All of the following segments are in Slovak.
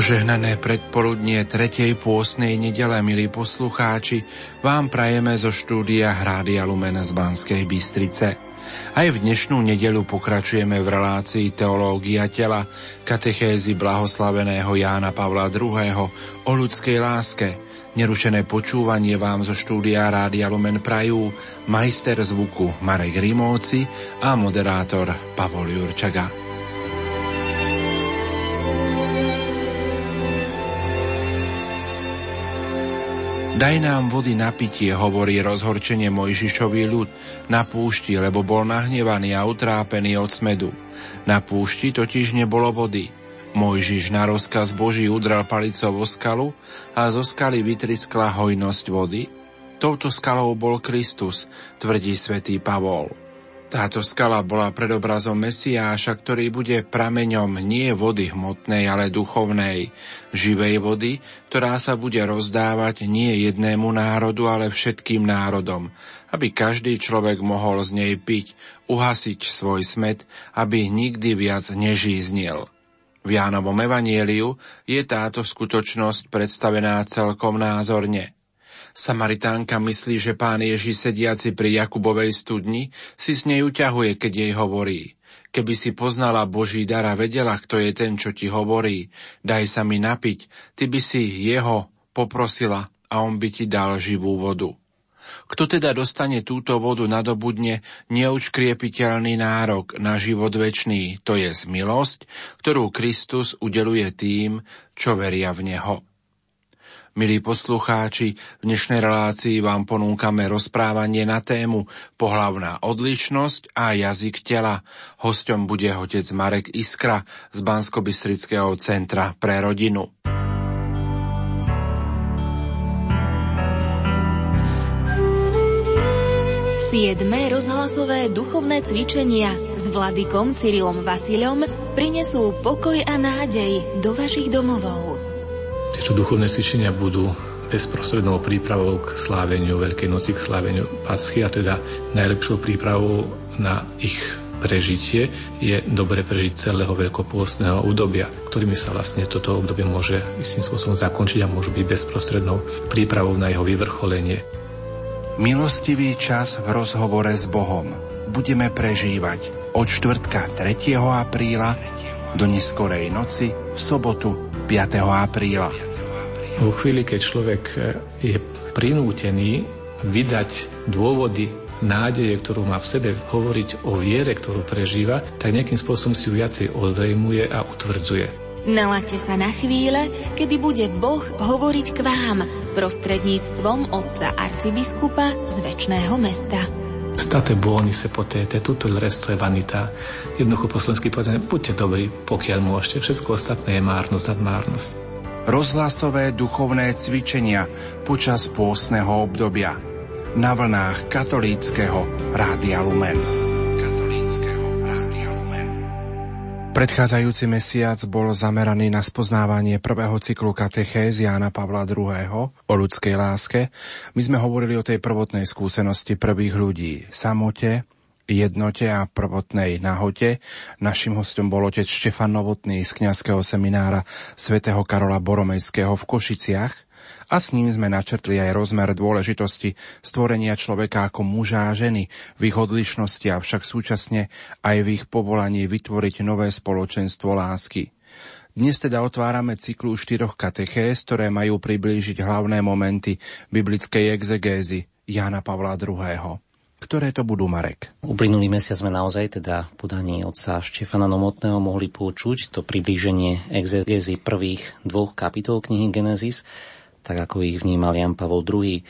Požehnané predpoludnie tretej pôsnej nedele, milí poslucháči, vám prajeme zo štúdia Hrádia Lumen z Banskej Bystrice. Aj v dnešnú nedelu pokračujeme v relácii Teológia tela, katechézy blahoslaveného Jána Pavla II. o ľudskej láske. Nerušené počúvanie vám zo štúdia Rádia Lumen prajú majster zvuku Marek Rimóci a moderátor Pavol Jurčaga. Daj nám vody na pitie, hovorí rozhorčenie Mojžišový ľud na púšti, lebo bol nahnevaný a utrápený od smedu. Na púšti totiž nebolo vody. Mojžiš na rozkaz Boží udral palicou o skalu a zo skaly vytriskla hojnosť vody. Touto skalou bol Kristus, tvrdí svätý Pavol. Táto skala bola predobrazom Mesiáša, ktorý bude prameňom nie vody hmotnej, ale duchovnej, živej vody, ktorá sa bude rozdávať nie jednému národu, ale všetkým národom, aby každý človek mohol z nej piť, uhasiť svoj smet, aby nikdy viac nežíznil. V Jánovom evanieliu je táto skutočnosť predstavená celkom názorne – Samaritánka myslí, že pán Ježiš sediaci pri Jakubovej studni si s nej uťahuje, keď jej hovorí. Keby si poznala Boží dar a vedela, kto je ten, čo ti hovorí, daj sa mi napiť, ty by si jeho poprosila a on by ti dal živú vodu. Kto teda dostane túto vodu, nadobudne neučkriepiteľný nárok na život večný, to je milosť, ktorú Kristus udeluje tým, čo veria v Neho. Milí poslucháči, v dnešnej relácii vám ponúkame rozprávanie na tému Pohlavná odlišnosť a jazyk tela. Hosťom bude otec Marek Iskra z bansko centra pre rodinu. Siedme rozhlasové duchovné cvičenia s vladykom Cyrilom Vasilom prinesú pokoj a nádej do vašich domovov. Tieto duchovné cvičenia budú bezprostrednou prípravou k sláveniu Veľkej noci, k sláveniu Paschy a teda najlepšou prípravou na ich prežitie je dobre prežiť celého veľkopôstneho obdobia, ktorými sa vlastne toto obdobie môže istým spôsobom zakončiť a môže byť bezprostrednou prípravou na jeho vyvrcholenie. Milostivý čas v rozhovore s Bohom budeme prežívať od čtvrtka 3. apríla do neskorej noci v sobotu 5. apríla. Vo chvíli, keď človek e, je prinútený vydať dôvody nádeje, ktorú má v sebe, hovoriť o viere, ktorú prežíva, tak nejakým spôsobom si ju viacej ozrejmuje a utvrdzuje. Nalaďte sa na chvíle, kedy bude Boh hovoriť k vám prostredníctvom otca arcibiskupa z väčšného mesta. State buoni se potete, tutto il resto è vanità. Jednoducho po slovensky povedané, buďte dobrí, pokiaľ môžete. Všetko ostatné je márnosť nad márnosť rozhlasové duchovné cvičenia počas pôstneho obdobia na vlnách katolíckého Rádia Lumen. Predchádzajúci mesiac bol zameraný na spoznávanie prvého cyklu katechéz Jána Pavla II. o ľudskej láske. My sme hovorili o tej prvotnej skúsenosti prvých ľudí, samote, jednote a prvotnej nahote. Našim hostom bol otec Štefan Novotný z kňazského seminára svätého Karola Boromejského v Košiciach a s ním sme načrtli aj rozmer dôležitosti stvorenia človeka ako muža a ženy v ich odlišnosti, avšak súčasne aj v ich povolaní vytvoriť nové spoločenstvo lásky. Dnes teda otvárame cyklu štyroch katechés, ktoré majú priblížiť hlavné momenty biblickej exegézy Jana Pavla II. Ktoré to budú, Marek? Uplynulý mesiac sme naozaj teda v podaní otca Štefana Nomotného mohli počuť to priblíženie exegézy prvých dvoch kapitol knihy Genesis, tak ako ich vnímal Jan Pavol II.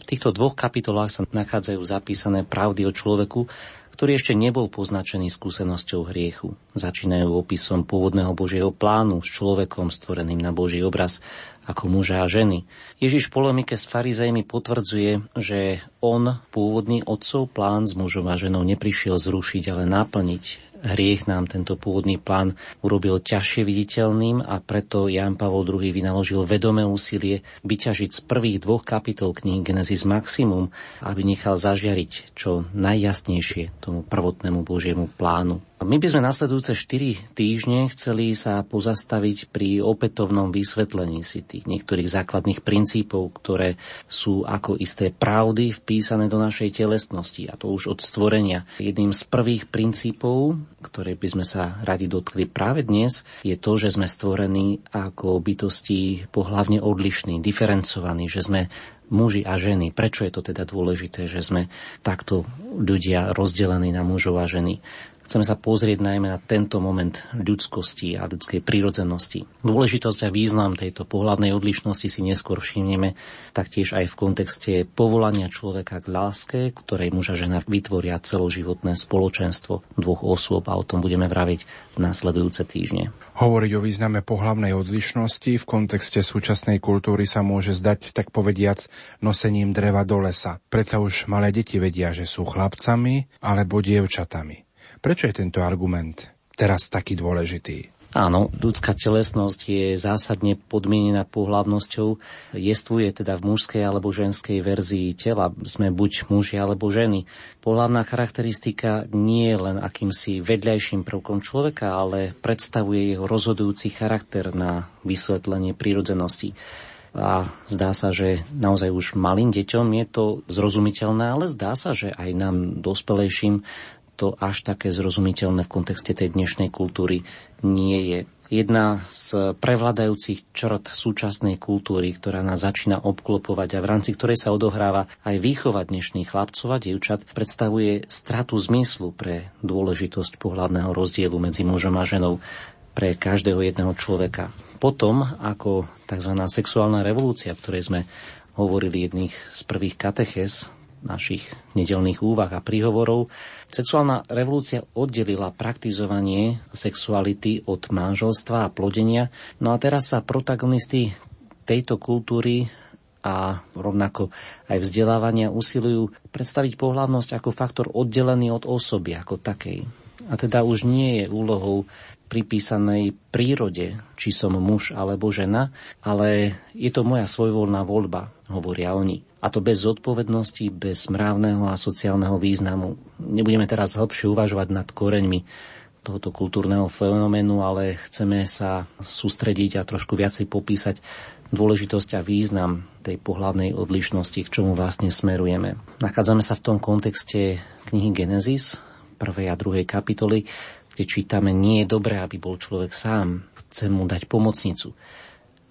V týchto dvoch kapitolách sa nachádzajú zapísané pravdy o človeku, ktorý ešte nebol poznačený skúsenosťou hriechu. Začínajú opisom pôvodného Božieho plánu s človekom stvoreným na Boží obraz ako muža a ženy. Ježiš v polemike s farizejmi potvrdzuje, že on pôvodný otcov plán s mužom a ženou neprišiel zrušiť, ale naplniť hriech nám tento pôvodný plán urobil ťažšie viditeľným a preto Jan Pavol II vynaložil vedomé úsilie vyťažiť z prvých dvoch kapitol knihy Genesis maximum, aby nechal zažiariť čo najjasnejšie tomu prvotnému Božiemu plánu. My by sme nasledujúce 4 týždne chceli sa pozastaviť pri opätovnom vysvetlení si tých niektorých základných princípov, ktoré sú ako isté pravdy vpísané do našej telesnosti, a to už od stvorenia. Jedným z prvých princípov, ktoré by sme sa radi dotkli práve dnes, je to, že sme stvorení ako bytosti pohlavne odlišní, diferencovaní, že sme muži a ženy. Prečo je to teda dôležité, že sme takto ľudia rozdelení na mužov a ženy? Chceme sa pozrieť najmä na tento moment ľudskosti a ľudskej prírodzenosti. Dôležitosť a význam tejto pohľadnej odlišnosti si neskôr všimneme taktiež aj v kontexte povolania človeka k láske, ktorej muž a žena vytvoria celoživotné spoločenstvo dvoch osôb a o tom budeme vraviť v následujúce týždne. Hovoriť o význame pohlavnej odlišnosti v kontexte súčasnej kultúry sa môže zdať, tak povediac, nosením dreva do lesa. Predsa už malé deti vedia, že sú chlapcami alebo dievčatami. Prečo je tento argument teraz taký dôležitý? Áno, ľudská telesnosť je zásadne podmienená pohlavnosťou. Jestvuje teda v mužskej alebo ženskej verzii tela. Sme buď muži alebo ženy. Pohlavná charakteristika nie je len akýmsi vedľajším prvkom človeka, ale predstavuje jeho rozhodujúci charakter na vysvetlenie prírodzenosti a zdá sa, že naozaj už malým deťom je to zrozumiteľné, ale zdá sa, že aj nám dospelejším to až také zrozumiteľné v kontexte tej dnešnej kultúry nie je. Jedna z prevladajúcich črt súčasnej kultúry, ktorá nás začína obklopovať a v rámci ktorej sa odohráva aj výchova dnešných chlapcov a dievčat, predstavuje stratu zmyslu pre dôležitosť pohľadného rozdielu medzi mužom a ženou pre každého jedného človeka. Potom, ako tzv. sexuálna revolúcia, v ktorej sme hovorili jedných z prvých kateches, našich nedelných úvah a príhovorov, sexuálna revolúcia oddelila praktizovanie sexuality od manželstva a plodenia. No a teraz sa protagonisti tejto kultúry a rovnako aj vzdelávania usilujú predstaviť pohľavnosť ako faktor oddelený od osoby ako takej. A teda už nie je úlohou pripísanej prírode, či som muž alebo žena, ale je to moja svojvoľná voľba, hovoria oni. A to bez zodpovednosti, bez mravného a sociálneho významu. Nebudeme teraz hlbšie uvažovať nad koreňmi tohoto kultúrneho fenoménu, ale chceme sa sústrediť a trošku viacej popísať dôležitosť a význam tej pohlavnej odlišnosti, k čomu vlastne smerujeme. Nachádzame sa v tom kontexte knihy Genesis, prvej a druhej kapitoly, kde čítame, nie je dobré, aby bol človek sám, chce mu dať pomocnicu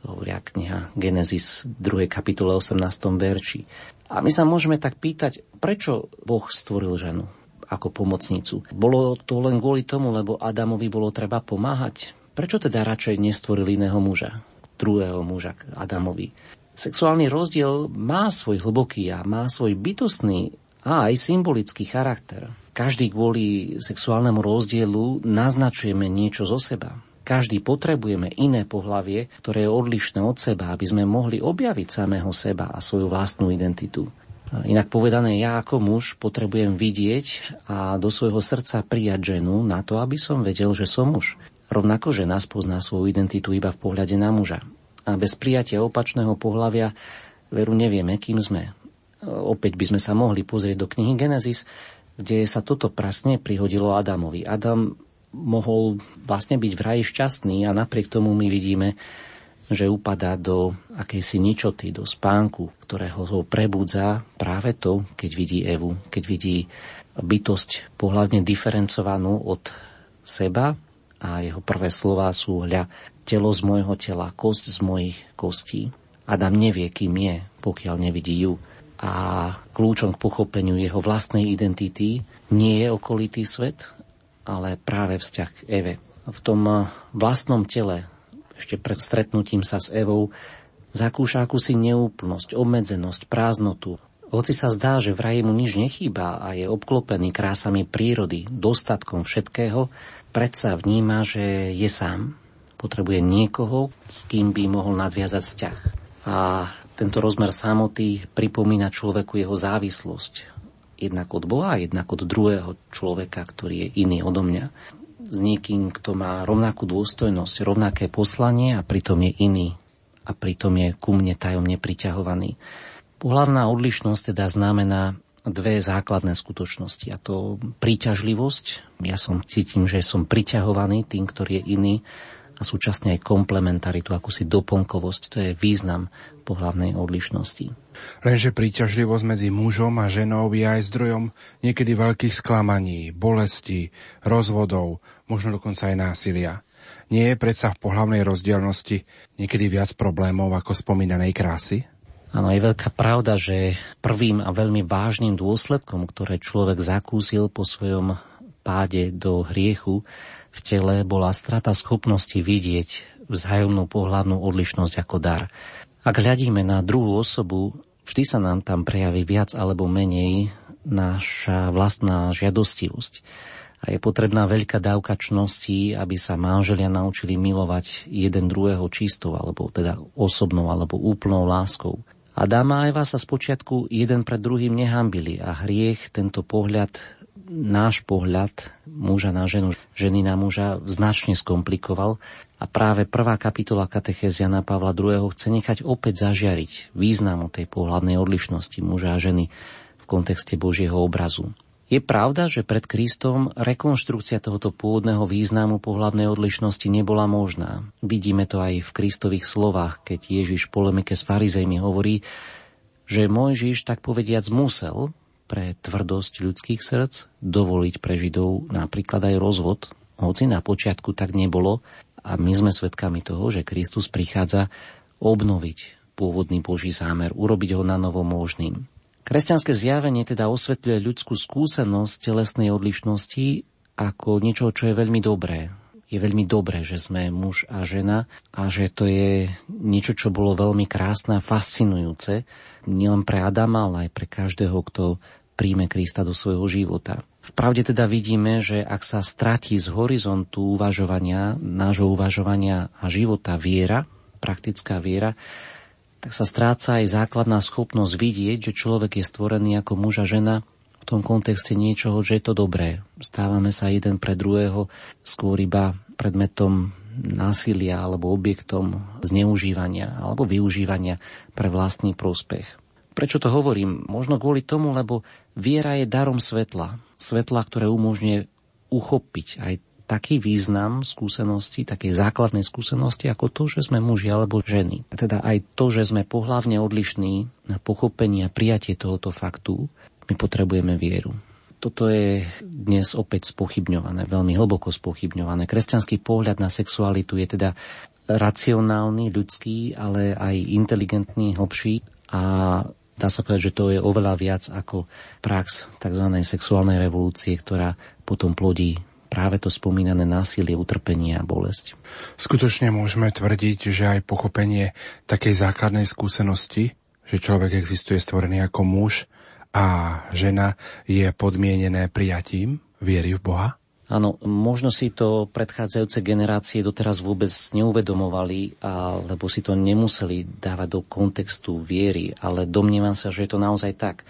hovoria kniha Genesis 2. kapitole 18. verši. A my sa môžeme tak pýtať, prečo Boh stvoril ženu ako pomocnicu. Bolo to len kvôli tomu, lebo Adamovi bolo treba pomáhať? Prečo teda radšej nestvoril iného muža, druhého muža Adamovi? Sexuálny rozdiel má svoj hlboký a má svoj bytostný a aj symbolický charakter. Každý kvôli sexuálnemu rozdielu naznačujeme niečo zo seba. Každý potrebujeme iné pohlavie, ktoré je odlišné od seba, aby sme mohli objaviť samého seba a svoju vlastnú identitu. Inak povedané, ja ako muž potrebujem vidieť a do svojho srdca prijať ženu na to, aby som vedel, že som muž. Rovnako žena spozná svoju identitu iba v pohľade na muža. A bez prijatia opačného pohľavia veru nevieme, kým sme. Opäť by sme sa mohli pozrieť do knihy Genesis, kde sa toto prasne prihodilo Adamovi. Adam mohol vlastne byť v raji šťastný a napriek tomu my vidíme, že upadá do akejsi ničoty, do spánku, ktorého ho prebudza práve to, keď vidí Evu, keď vidí bytosť pohľadne diferencovanú od seba a jeho prvé slová sú hľa, telo z môjho tela, kosť z mojich kostí. Adam nevie, kým je, pokiaľ nevidí ju. A kľúčom k pochopeniu jeho vlastnej identity nie je okolitý svet, ale práve vzťah k Eve. V tom eh, vlastnom tele, ešte pred stretnutím sa s Evou, zakúša akúsi neúplnosť, obmedzenosť, prázdnotu. Hoci sa zdá, že v raji mu nič nechýba a je obklopený krásami prírody, dostatkom všetkého, predsa vníma, že je sám. Potrebuje niekoho, s kým by mohol nadviazať vzťah. A tento rozmer samoty pripomína človeku jeho závislosť, jednak od Boha, jednak od druhého človeka, ktorý je iný odo mňa. S niekým, kto má rovnakú dôstojnosť, rovnaké poslanie a pritom je iný a pritom je ku mne tajomne priťahovaný. Pohľadná odlišnosť teda znamená dve základné skutočnosti. A to príťažlivosť. Ja som cítim, že som priťahovaný tým, ktorý je iný a súčasne aj komplementaritu, akúsi doplnkovosť. To je význam pohľavnej odlišnosti. Lenže príťažlivosť medzi mužom a ženou je aj zdrojom niekedy veľkých sklamaní, bolesti, rozvodov, možno dokonca aj násilia. Nie je predsa v pohľavnej rozdielnosti niekedy viac problémov ako spomínanej krásy? Áno, je veľká pravda, že prvým a veľmi vážnym dôsledkom, ktoré človek zakúsil po svojom páde do hriechu, v tele bola strata schopnosti vidieť vzájomnú pohľadnú odlišnosť ako dar. Ak hľadíme na druhú osobu, vždy sa nám tam prejaví viac alebo menej naša vlastná žiadostivosť. A je potrebná veľká dávka čnosti, aby sa manželia naučili milovať jeden druhého čistou, alebo teda osobnou, alebo úplnou láskou. Adam a Eva sa spočiatku jeden pred druhým nehambili a hriech tento pohľad náš pohľad muža na ženu, ženy na muža značne skomplikoval a práve prvá kapitola katechézia na Pavla II. chce nechať opäť zažiariť významu tej pohľadnej odlišnosti muža a ženy v kontexte Božieho obrazu. Je pravda, že pred Kristom rekonštrukcia tohoto pôvodného významu pohľadnej odlišnosti nebola možná. Vidíme to aj v Kristových slovách, keď Ježiš v polemike s farizejmi hovorí, že Mojžiš tak povediac musel, pre tvrdosť ľudských srdc dovoliť pre Židov napríklad aj rozvod, hoci na počiatku tak nebolo a my sme svedkami toho, že Kristus prichádza obnoviť pôvodný Boží zámer, urobiť ho na novo možným. Kresťanské zjavenie teda osvetľuje ľudskú skúsenosť telesnej odlišnosti ako niečo, čo je veľmi dobré. Je veľmi dobré, že sme muž a žena a že to je niečo, čo bolo veľmi krásne a fascinujúce nielen pre Adama, ale aj pre každého, kto príjme Krista do svojho života. V pravde teda vidíme, že ak sa stratí z horizontu uvažovania, nášho uvažovania a života viera, praktická viera, tak sa stráca aj základná schopnosť vidieť, že človek je stvorený ako muž a žena v tom kontexte niečoho, že je to dobré. Stávame sa jeden pre druhého skôr iba predmetom násilia alebo objektom zneužívania alebo využívania pre vlastný prospech. Prečo to hovorím? Možno kvôli tomu, lebo viera je darom svetla. Svetla, ktoré umožňuje uchopiť aj taký význam skúsenosti, takej základnej skúsenosti, ako to, že sme muži alebo ženy. A teda aj to, že sme pohlavne odlišní na pochopenie a prijatie tohoto faktu, my potrebujeme vieru. Toto je dnes opäť spochybňované, veľmi hlboko spochybňované. Kresťanský pohľad na sexualitu je teda racionálny, ľudský, ale aj inteligentný, hlbší a Dá sa povedať, že to je oveľa viac ako prax tzv. sexuálnej revolúcie, ktorá potom plodí práve to spomínané násilie, utrpenie a bolesť. Skutočne môžeme tvrdiť, že aj pochopenie takej základnej skúsenosti, že človek existuje stvorený ako muž a žena je podmienené prijatím viery v Boha? Áno, možno si to predchádzajúce generácie doteraz vôbec neuvedomovali, lebo si to nemuseli dávať do kontextu viery, ale domnievam sa, že je to naozaj tak.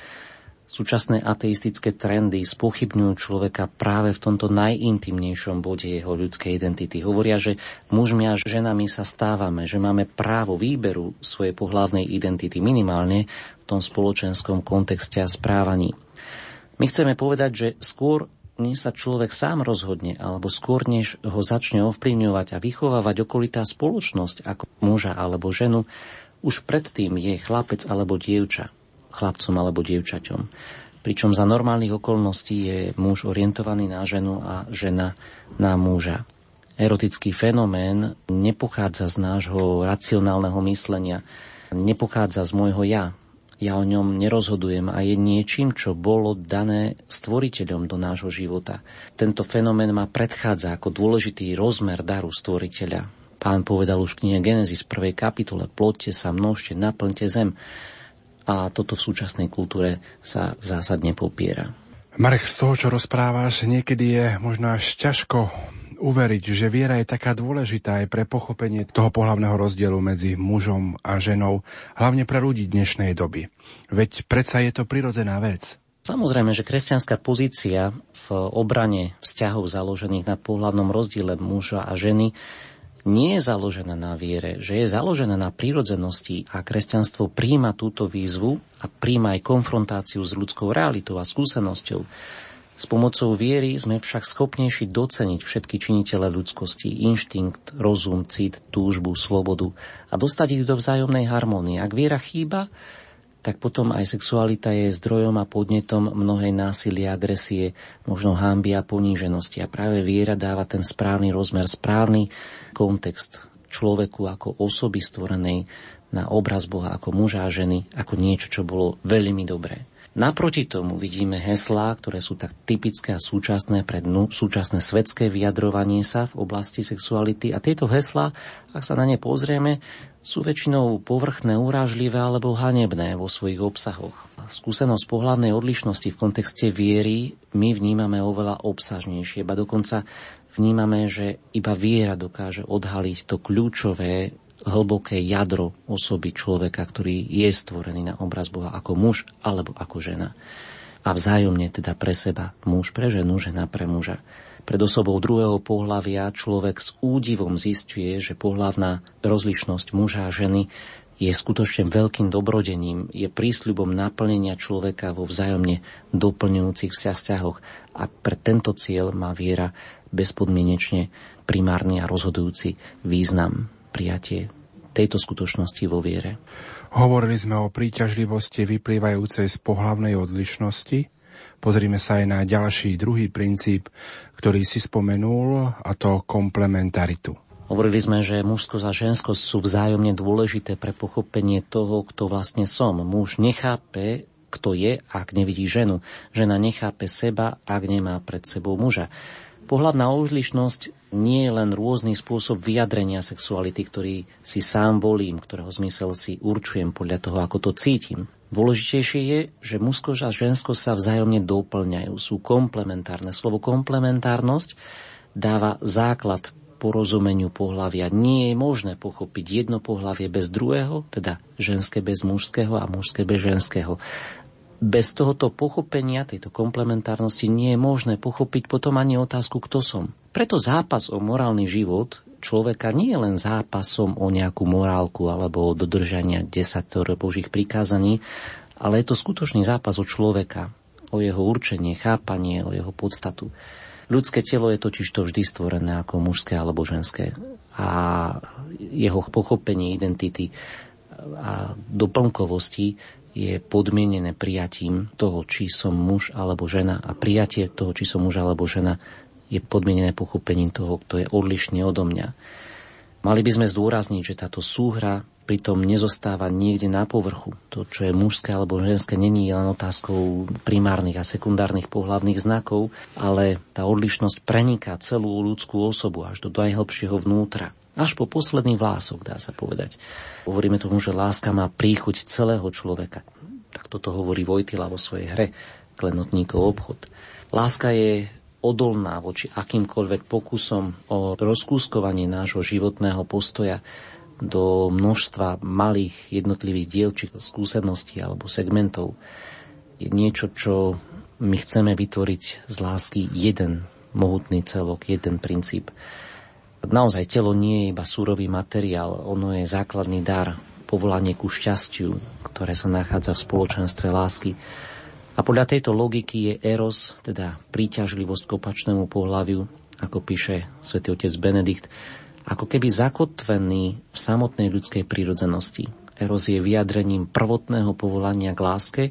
Súčasné ateistické trendy spochybňujú človeka práve v tomto najintimnejšom bode jeho ľudskej identity. Hovoria, že mužmi a ženami sa stávame, že máme právo výberu svojej pohlavnej identity minimálne v tom spoločenskom kontexte a správaní. My chceme povedať, že skôr než sa človek sám rozhodne, alebo skôr než ho začne ovplyvňovať a vychovávať okolitá spoločnosť ako muža alebo ženu, už predtým je chlapec alebo dievča, chlapcom alebo dievčaťom. Pričom za normálnych okolností je muž orientovaný na ženu a žena na muža. Erotický fenomén nepochádza z nášho racionálneho myslenia, nepochádza z môjho ja, ja o ňom nerozhodujem a je niečím, čo bolo dané stvoriteľom do nášho života. Tento fenomén ma predchádza ako dôležitý rozmer daru stvoriteľa. Pán povedal už knihe Genesis v prvej kapitole, ploďte sa, množte, naplňte zem. A toto v súčasnej kultúre sa zásadne popiera. Marek, z toho, čo rozprávaš, niekedy je možno až ťažko uveriť, že viera je taká dôležitá aj pre pochopenie toho pohľavného rozdielu medzi mužom a ženou, hlavne pre ľudí dnešnej doby. Veď predsa je to prirodzená vec. Samozrejme, že kresťanská pozícia v obrane vzťahov založených na pohľavnom rozdiele muža a ženy nie je založená na viere, že je založená na prírodzenosti a kresťanstvo príjma túto výzvu a príjma aj konfrontáciu s ľudskou realitou a skúsenosťou. S pomocou viery sme však schopnejší doceniť všetky činitele ľudskosti, inštinkt, rozum, cit, túžbu, slobodu a dostať ich do vzájomnej harmónie. Ak viera chýba, tak potom aj sexualita je zdrojom a podnetom mnohej násilia, agresie, možno hámby a poníženosti. A práve viera dáva ten správny rozmer, správny kontext človeku ako osoby stvorenej na obraz Boha, ako muža a ženy, ako niečo, čo bolo veľmi dobré. Naproti tomu vidíme heslá, ktoré sú tak typické a súčasné pre dnu, súčasné svetské vyjadrovanie sa v oblasti sexuality. A tieto heslá, ak sa na ne pozrieme, sú väčšinou povrchné, urážlivé alebo hanebné vo svojich obsahoch. Skúsenosť pohľadnej odlišnosti v kontexte viery my vnímame oveľa obsažnejšie, ba dokonca vnímame, že iba viera dokáže odhaliť to kľúčové hlboké jadro osoby človeka, ktorý je stvorený na obraz Boha ako muž alebo ako žena. A vzájomne teda pre seba muž pre ženu, žena pre muža. Pred osobou druhého pohľavia človek s údivom zistuje, že pohľavná rozlišnosť muža a ženy je skutočne veľkým dobrodením, je prísľubom naplnenia človeka vo vzájomne doplňujúcich vzťahoch a pre tento cieľ má viera bezpodmienečne primárny a rozhodujúci význam prijatie tejto skutočnosti vo viere. Hovorili sme o príťažlivosti vyplývajúcej z pohlavnej odlišnosti. Pozrime sa aj na ďalší druhý princíp, ktorý si spomenul, a to komplementaritu. Hovorili sme, že mužskosť a ženskosť sú vzájomne dôležité pre pochopenie toho, kto vlastne som. Muž nechápe, kto je, ak nevidí ženu. Žena nechápe seba, ak nemá pred sebou muža. Pohľadná odlišnosť nie je len rôzny spôsob vyjadrenia sexuality, ktorý si sám volím, ktorého zmysel si určujem podľa toho, ako to cítim. Dôležitejšie je, že mužskosť a ženskosť sa vzájomne doplňajú, sú komplementárne. Slovo komplementárnosť dáva základ porozumeniu pohľavia. Nie je možné pochopiť jedno pohľavie bez druhého, teda ženské bez mužského a mužské bez ženského bez tohoto pochopenia, tejto komplementárnosti, nie je možné pochopiť potom ani otázku, kto som. Preto zápas o morálny život človeka nie je len zápasom o nejakú morálku alebo o dodržania desatoro Božích prikázaní, ale je to skutočný zápas o človeka, o jeho určenie, chápanie, o jeho podstatu. Ľudské telo je totiž to vždy stvorené ako mužské alebo ženské a jeho pochopenie identity a doplnkovosti je podmienené prijatím toho, či som muž alebo žena a prijatie toho, či som muž alebo žena je podmienené pochopením toho, kto je odlišný odo mňa. Mali by sme zdôrazniť, že táto súhra pritom nezostáva niekde na povrchu. To, čo je mužské alebo ženské, není len otázkou primárnych a sekundárnych pohľavných znakov, ale tá odlišnosť preniká celú ľudskú osobu až do najhlbšieho vnútra. Až po posledný vlások, dá sa povedať. Hovoríme tomu, že láska má príchuť celého človeka. Tak toto hovorí Vojtila vo svojej hre Klenotníkov obchod. Láska je odolná voči akýmkoľvek pokusom o rozkúskovanie nášho životného postoja do množstva malých jednotlivých dielčích skúseností alebo segmentov. Je niečo, čo my chceme vytvoriť z lásky jeden mohutný celok, jeden princíp. Naozaj telo nie je iba súrový materiál, ono je základný dar, povolanie ku šťastiu, ktoré sa nachádza v spoločenstve lásky. A podľa tejto logiky je eros, teda príťažlivosť k opačnému pohľaviu, ako píše svätý otec Benedikt, ako keby zakotvený v samotnej ľudskej prírodzenosti. Eros je vyjadrením prvotného povolania k láske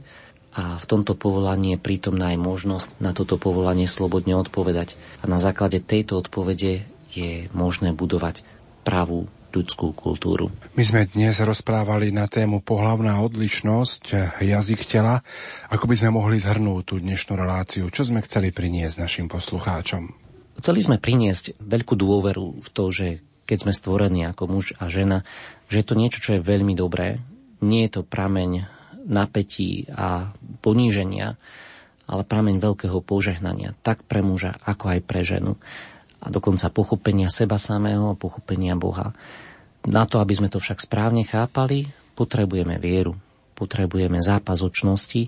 a v tomto povolaní je prítomná aj možnosť na toto povolanie slobodne odpovedať. A na základe tejto odpovede je možné budovať pravú ľudskú kultúru. My sme dnes rozprávali na tému pohlavná odlišnosť, jazyk tela. Ako by sme mohli zhrnúť tú dnešnú reláciu? Čo sme chceli priniesť našim poslucháčom? Chceli sme priniesť veľkú dôveru v to, že keď sme stvorení ako muž a žena, že je to niečo, čo je veľmi dobré. Nie je to prameň napätí a poníženia, ale prameň veľkého požehnania, tak pre muža, ako aj pre ženu a dokonca pochopenia seba samého a pochopenia Boha. Na to, aby sme to však správne chápali, potrebujeme vieru, potrebujeme zápas očnosti,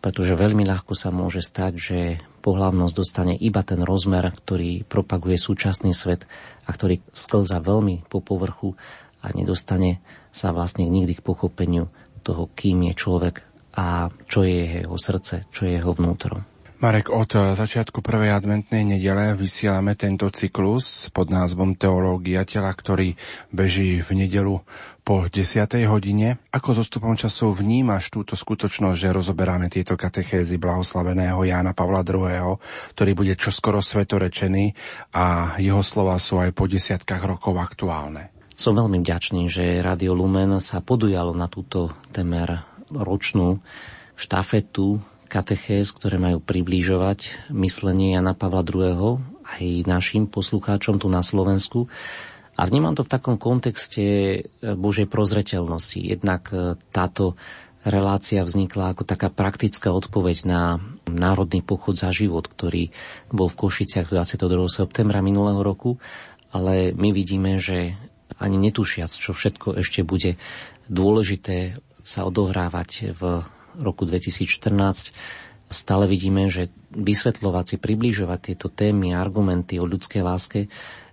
pretože veľmi ľahko sa môže stať, že pohlavnosť dostane iba ten rozmer, ktorý propaguje súčasný svet a ktorý sklza veľmi po povrchu a nedostane sa vlastne nikdy k pochopeniu toho, kým je človek a čo je jeho srdce, čo je jeho vnútro. Marek, od začiatku prvej adventnej nedele vysielame tento cyklus pod názvom Teológia tela, ktorý beží v nedelu po 10. hodine. Ako zostupom času vnímaš túto skutočnosť, že rozoberáme tieto katechézy blahoslaveného Jána Pavla II., ktorý bude čoskoro svetorečený a jeho slova sú aj po desiatkách rokov aktuálne? Som veľmi vďačný, že Radio Lumen sa podujalo na túto temer ročnú štafetu katechéz, ktoré majú priblížovať myslenie Jana Pavla II. aj našim poslucháčom tu na Slovensku. A vnímam to v takom kontexte e, Božej prozreteľnosti. Jednak e, táto relácia vznikla ako taká praktická odpoveď na národný pochod za život, ktorý bol v Košiciach 22. septembra minulého roku, ale my vidíme, že ani netušiac, čo všetko ešte bude dôležité sa odohrávať v roku 2014 stále vidíme, že vysvetľovať si, približovať tieto témy a argumenty o ľudskej láske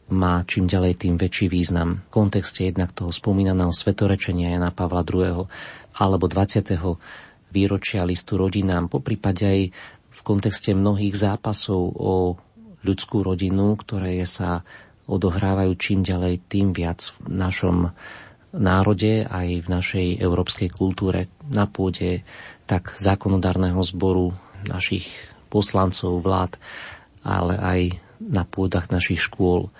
má čím ďalej tým väčší význam. V kontexte jednak toho spomínaného svetorečenia Jana Pavla II. alebo 20. výročia listu rodinám, po prípade aj v kontexte mnohých zápasov o ľudskú rodinu, ktoré sa odohrávajú čím ďalej tým viac v našom národe aj v našej európskej kultúre na pôde tak zákonodárneho zboru našich poslancov, vlád, ale aj na pôdach našich škôl.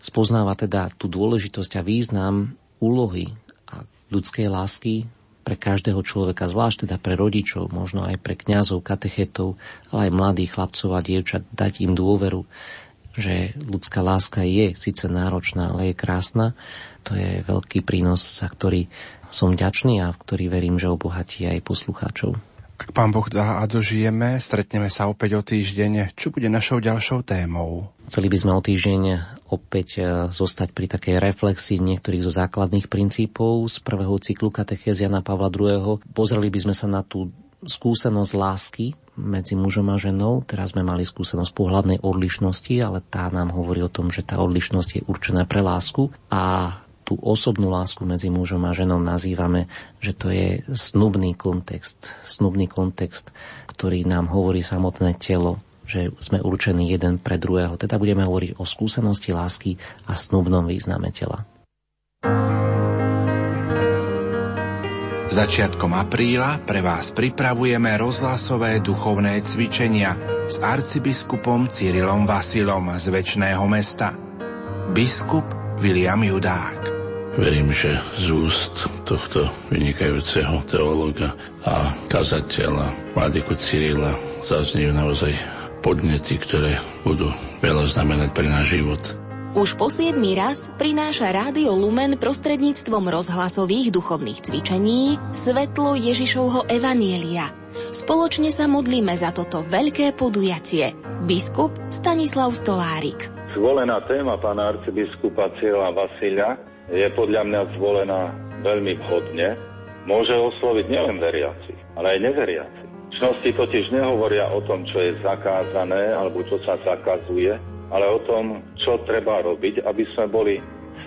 Spoznáva teda tú dôležitosť a význam úlohy a ľudskej lásky pre každého človeka, zvlášť teda pre rodičov, možno aj pre kňazov, katechetov, ale aj mladých chlapcov a dievčat, dať im dôveru, že ľudská láska je síce náročná, ale je krásna to je veľký prínos, za ktorý som vďačný a v ktorý verím, že obohatí aj poslucháčov. Ak pán Boh dá a dožijeme, stretneme sa opäť o týždeň. Čo bude našou ďalšou témou? Chceli by sme o týždeň opäť e, zostať pri takej reflexii niektorých zo základných princípov z prvého cyklu katechézia na Pavla II. Pozreli by sme sa na tú skúsenosť lásky medzi mužom a ženou. Teraz sme mali skúsenosť pohľadnej odlišnosti, ale tá nám hovorí o tom, že tá odlišnosť je určená pre lásku a tú osobnú lásku medzi mužom a ženou nazývame, že to je snubný kontext, snubný kontext, ktorý nám hovorí samotné telo, že sme určení jeden pre druhého. Teda budeme hovoriť o skúsenosti lásky a snubnom význame tela. Začiatkom apríla pre vás pripravujeme rozhlasové duchovné cvičenia s arcibiskupom Cyrilom Vasilom z Večného mesta. Biskup William Judák. Verím, že z úst tohto vynikajúceho teológa a kazateľa Vladiku Cyrila zaznejú naozaj podnety, ktoré budú veľa znamenať pre náš život. Už po siedmý raz prináša Rádio Lumen prostredníctvom rozhlasových duchovných cvičení svetlo Ježišovho Evanielia. Spoločne sa modlíme za toto veľké podujatie. Biskup Stanislav Stolárik. Zvolená téma pána arcibiskupa Cyrila Vasilia je podľa mňa zvolená veľmi vhodne. Môže osloviť nielen veriaci, ale aj neveriaci. Čnosti totiž nehovoria o tom, čo je zakázané alebo čo sa zakazuje, ale o tom, čo treba robiť, aby sme boli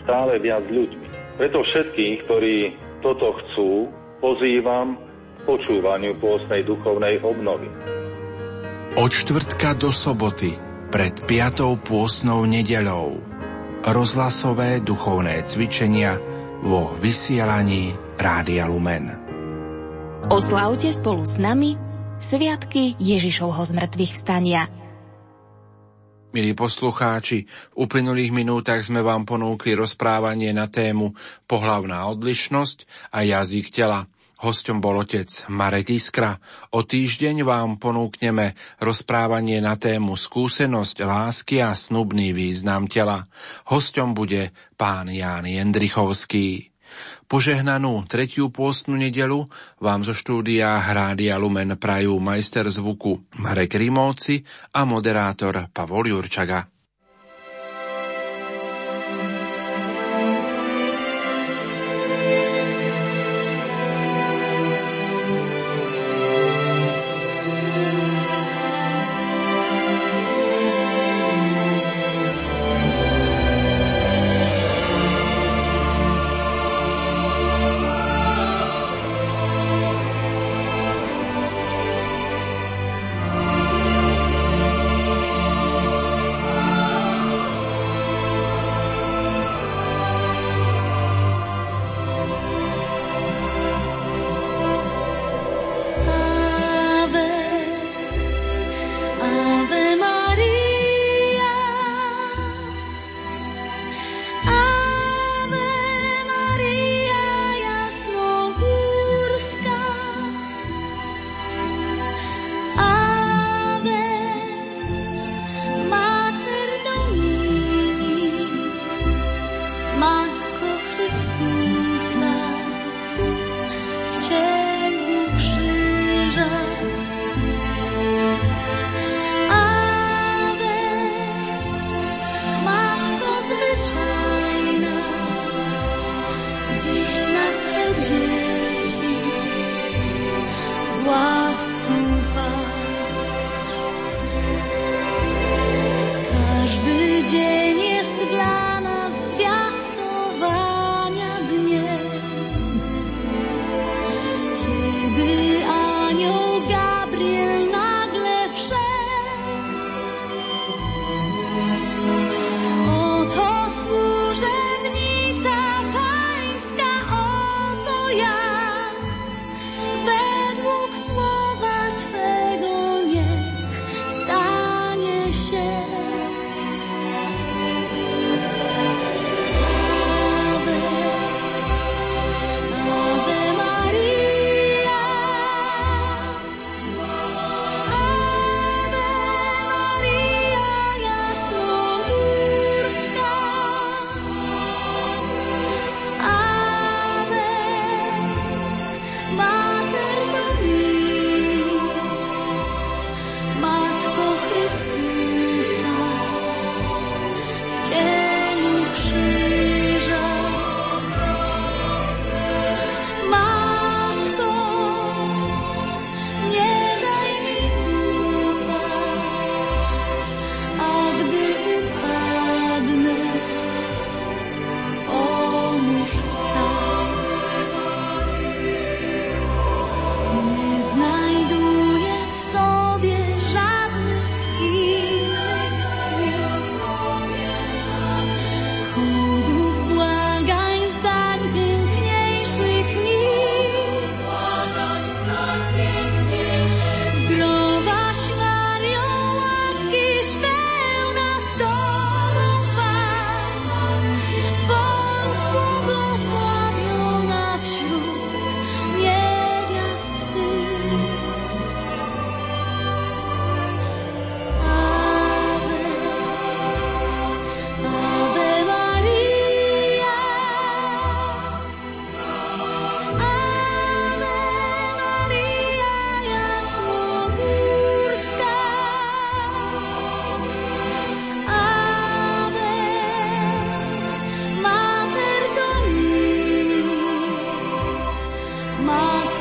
stále viac ľuďmi. Preto všetkých, ktorí toto chcú, pozývam k počúvaniu pôstnej duchovnej obnovy. Od čtvrtka do soboty pred piatou pôstnou nedeľou rozhlasové duchovné cvičenia vo vysielaní Rádia Lumen. Oslavte spolu s nami Sviatky Ježišovho zmrtvých vstania. Milí poslucháči, v uplynulých minútach sme vám ponúkli rozprávanie na tému pohlavná odlišnosť a jazyk tela. Hosťom bol otec Marek Iskra. O týždeň vám ponúkneme rozprávanie na tému skúsenosť lásky a snubný význam tela. Hosťom bude pán Ján Jendrichovský. Požehnanú tretiu pôstnu nedelu vám zo štúdia Hrádia Lumen prajú majster zvuku Marek Rimovci a moderátor Pavol Jurčaga. My